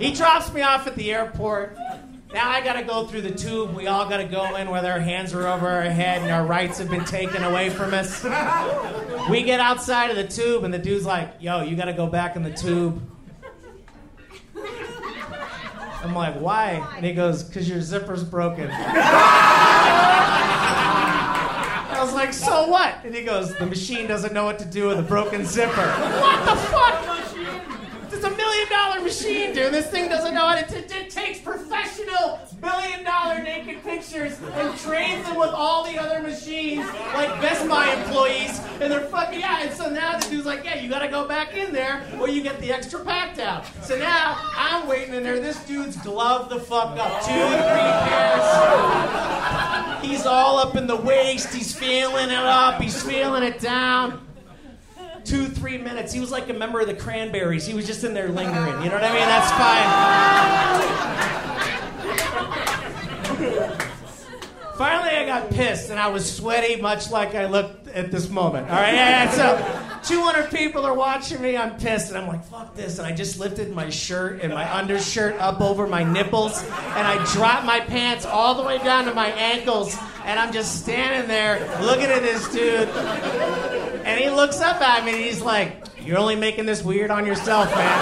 He drops me off at the airport. Now I gotta go through the tube. We all gotta go in with our hands are over our head and our rights have been taken away from us. We get outside of the tube and the dude's like, yo, you gotta go back in the tube. I'm like, why? And he goes, because your zipper's broken. I was like, so what? And he goes, the machine doesn't know what to do with a broken zipper. What the fuck? It's a million dollar machine, dude. This thing doesn't know how to. T- it takes professional billion dollar naked pictures and trains them with all the other machines, like Best Buy employees, and they're fucking yeah. And so now the dude's like, yeah, you gotta go back in there, or you get the extra packed out. So now I'm waiting in there. This dude's gloved the fuck up, two, three pairs. He's all up in the waist. He's feeling it up. He's feeling it down two, three minutes. He was like a member of the Cranberries. He was just in there lingering. You know what I mean? That's fine. Finally, I got pissed and I was sweaty, much like I looked at this moment. All right, yeah, yeah. So, 200 people are watching me. I'm pissed, and I'm like, "Fuck this!" And I just lifted my shirt and my undershirt up over my nipples, and I dropped my pants all the way down to my ankles, and I'm just standing there looking at this dude. And he looks up at me and he's like, You're only making this weird on yourself, man.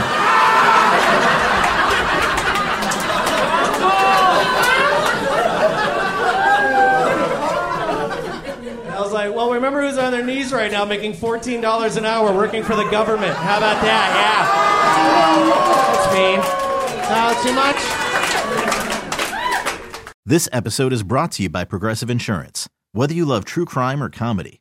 I was like, Well, remember who's on their knees right now making $14 an hour working for the government? How about that? Yeah. That's mean. Uh, too much? This episode is brought to you by Progressive Insurance. Whether you love true crime or comedy,